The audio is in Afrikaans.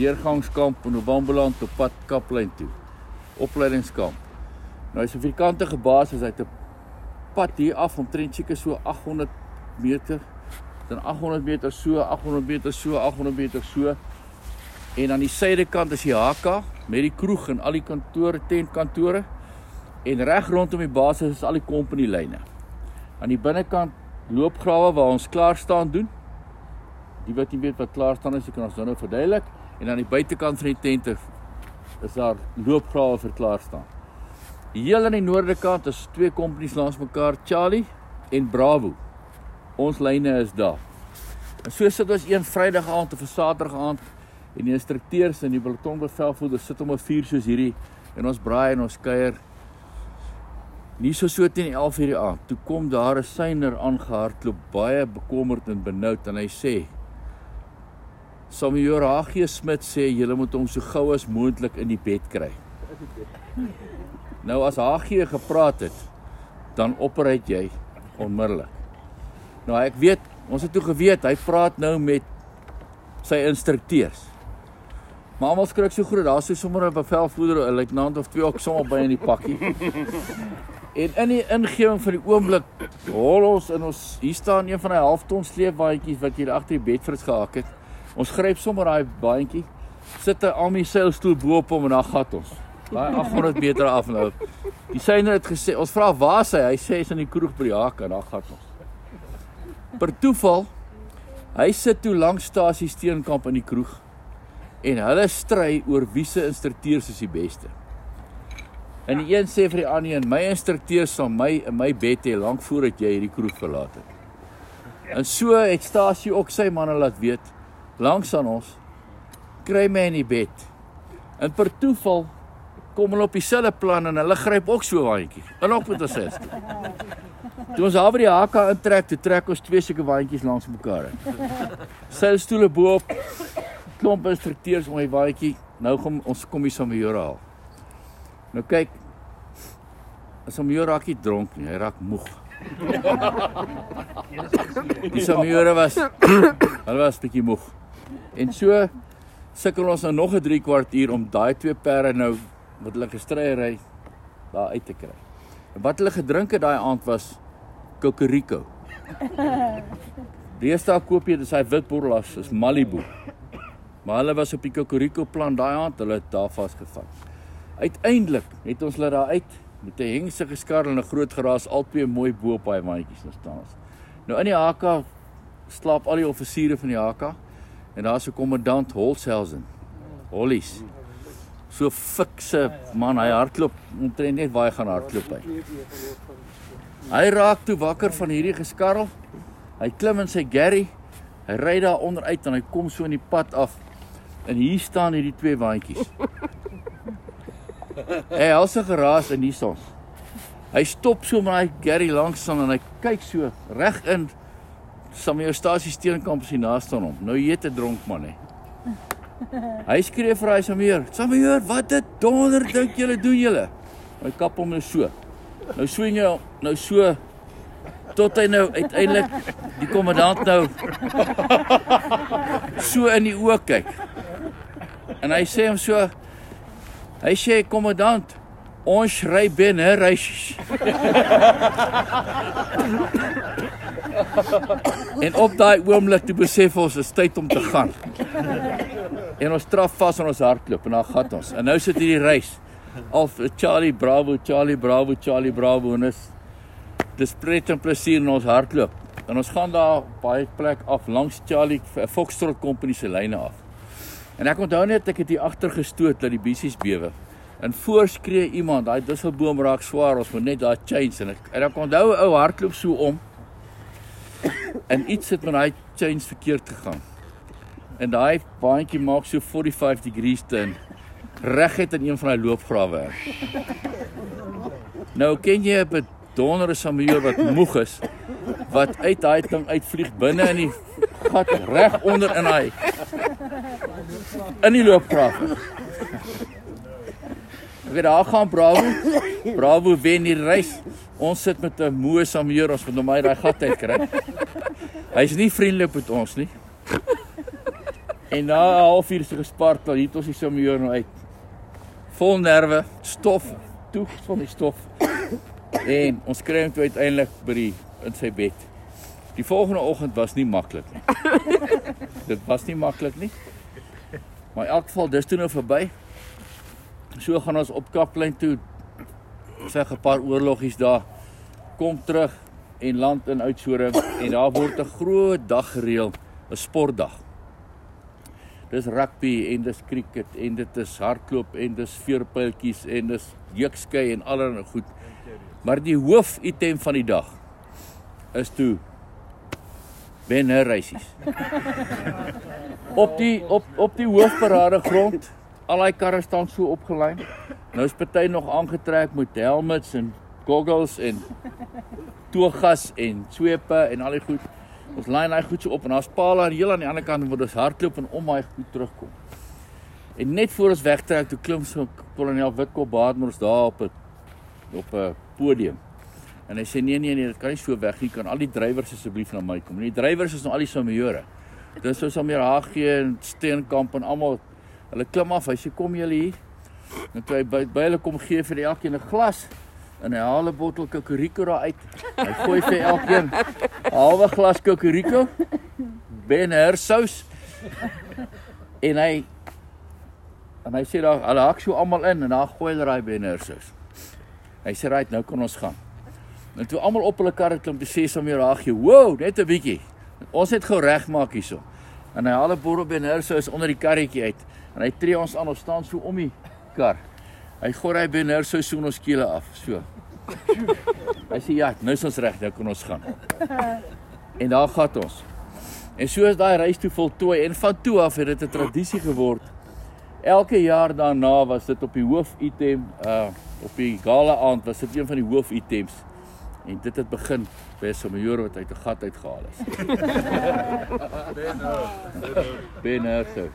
deurgangskamp in Obambeland op pad Kaplyn toe. Opleidingskamp. Nou hy's 'n vierkante gebasis uit 'n pad hier af omtrent seker so 800 meter dan 800 meter so, 800 meter so, 800 meter so. En aan die suidekant is die HK met die kroeg en al die kantore, tentkantore. En reg rondom die basis is al die company lyne. Aan die binnekant loopgrawe waar ons klaar staan doen. Die wat nie weet wat klaar staan is, ek kan ons nou nou verduidelik. En aan die buitekant van die tente is daar loopgrawe vir klaar staan. Heel aan die noorde kant is twee companies langs mekaar, Charlie en Bravo. Ons lyne is daar. En so sit ons een Vrydag aand of 'n Saterdag aand en die instrukteurs en die pelotonbevelvoerders sit om 'n vuur soos hierdie en ons braai en ons kuier. Nie so so teen 11:00 die aand. Toe kom daar 'n syner aangehardloop, baie bekommerd en benoud en hy sê: "Samuel Hagie Smit sê julle moet hom so gou as moontlik in die bed kry." Nou as Hagie gepraat het, dan opereer jy onmiddellik. Nou ek weet, ons het toe geweet hy praat nou met sy instrukteurs. Maar almal skrik so groot, daar's so sommer 'n bevelvoerder, 'n luitenant of twee ook sommer by in die pakkie. En in die ingewing van die oomblik hol ons in ons hier staan een van die halfton sleepbaadjies wat hier agter die bedfrits gehak het. Ons gryp sommer daai baadjie, sit 'n Ami seilstoel bo-op hom en dan gat ons. Daai 800 meter af nou. Die syner het gesê, ons vra waar is hy? Hy sê hy's in die kroeg by die hak en dan gat ons. Per toeval hy sit toe langs stasie Steenkamp in die kroeg en hulle stry oor wie se instrukteurs is die beste. En die een sê vir die ander een, my instrukteur sal my in my bed hê lank voordat jy hierdie kroeg verlaat het. En so het stasie ook sy manne laat weet langs aan ons kry my in die bed. En per toeval kom hulle op dieselfde plan en hulle gryp ook so 'n waandjie. En ook met ons ses. Toe ons daar by die HK intrek, toe trek ons twee sulke waandjies langs mekaar in. Seilstoele bo-op. Klomp instrukteurs om die waandjie. Nou kom ons kom hier sommer hier haal. Nou kyk. As hom hier raak hy dronk nie, hy raak moeg. Die Samiore was hulle was bietjie moeg. En so sukkel ons nou nog 'n 3 kwartier om daai twee perde nou wat hulle gestryery daar uit te kry. En wat hulle gedrink het daai aand was Cocorico. Deesdae koop jy dis hy wit borrels, is Malibu. Maar hulle was op die Cocorico plan daai aand, hulle het daar vasgevang. Uiteindelik het ons hulle daar uit met 'n hengse geskarrel en 'n groot geraas albei mooi bo op daai mandjies nou staan ons. Nou in die HK slaap al die offisiere van die HK en daar's 'n kommandant Holshausen. Hollies. So fikse man, hy hardloop omtrent net waar hy gaan hardloop hy. Hy raak toe wakker van hierdie geskarrel. Hy klim in sy Gary. Hy ry daar onder uit en hy kom so in die pad af. En hier staan hierdie twee waandjies. Hy het se geraas in die son. Hy stop so met hy Gary langs aan en hy kyk so reg in Samuelstasie steenkamp sien naast staan hom. Nou jy het 'n dronk man hè. Hy skree vir hy Samuel, "Samuel, wat dit donder dink julle doen julle?" Hy kap hom nou so. Nou swing hy nou so tot hy nou uiteindelik die kommandant nou so in die oë kyk. En hy sê hom so Hy sê kommandant, ons ry binne reis. en op daai oomblik toe besef ons is tyd om te gaan. En ons traf vas in ons hardloop en dan gat ons. En nou sit hierdie reis al Charlie Bravo, Charlie Bravo, Charlie Bravo en is dis pret en plesier in ons hardloop. En ons gaan daar baie plek af langs Charlie Foxtrot Company se lyne af. En ek onthou net ek het hier agter gestoot dat die bissies bewe. En voorskree iemand, daai dusselboom raak swaar, ons moet net daar change en ek en ek onthou ou hardloop so om. En iets het met daai change verkeerd gegaan. En daai baantjie maak so 45 degrees teen reguit in een van daai loopgrawe. Nou ken jy 'n bedonderde samuur wat moeg is wat uit daai ding uitvlieg binne in die gat reg onder in daai in die loopgrawe. Ek weet daar gaan Bravo. Bravo wen die reis. Ons sit met 'n moe samuur ons moet nou maar daai gat uit kry. Hy's nie vriendelik met ons nie. En na 'n halfuur se gespartel, hier het ons die sommer nou uit. Vol nerve, stof, toe van die stof. En ons kry hom toe uiteindelik by die in sy bed. Die volgende oggend was nie maklik nie. Dit was nie maklik nie. Maar in elk geval dis toe nou verby. So gaan ons op Kaplyn toe. Veg 'n paar oorlogies daar. Kom terug en land in Oudtshoorn en daar word 'n groot dag gereël, 'n sportdag. Dis rugby en dis cricket en dit is hardloop en dis veerpyltjies en dis jeukskei en allerlei goed. Maar die hoofitem van die dag is toe Benner reisies. op die op op die hoofparade grond, al daai karre staan so opgelyn. Nou is party nog aangetrek met helmets en goggles en togas en swepe en al die goed. Ons lyn hy goed so op en daar's paal aan heel aan die ander kant waar ons hardloop en om hy goed terugkom. En net voor ons wegtrek, toe klim so kolonel Witkop Baardmors daar op 'n op 'n podium. En hy sê nee nee nee, dit kan nie so weg nie. Kan al die drywers asseblief na my kom. En die drywers is nou al die someure. Dis so sommer HG en Steenkamp en almal. Hulle klim af. Hy sê kom julle hier. En toe hy by, by hulle kom gee vir elkeen 'n glas en hy haal 'n bottel kokoriko daar uit. Hy gooi vir elkeen 'n halwe glas kokoriko. Ben hersous. En hy en hy sê daar hulle hak so almal in en dan gooi hulle daai Ben hersous. Hy sê right, nou kan ons gaan. En toe almal op hulle karre klim, sê Samuel Ragie, "Wow, net 'n bietjie. Ons het gou regmaak hierso." En hy haal 'n bottel Ben hersous onder die karretjie uit en hy tree ons aan, ons staan so om die kar. Hy gooi hy binne so so ons kele af, so. Hy sê ja, nou is ons reg, nou kan ons gaan. En daar gaan ons. En so is daai reis toe voltooi en van toe af het dit 'n tradisie geword. Elke jaar daarna was dit op die hoofitem, uh op die gala aand was dit een van die hoofitems. En dit het begin by 'n sommer wat uit 'n gat uitgehaal is. Binne. Binne.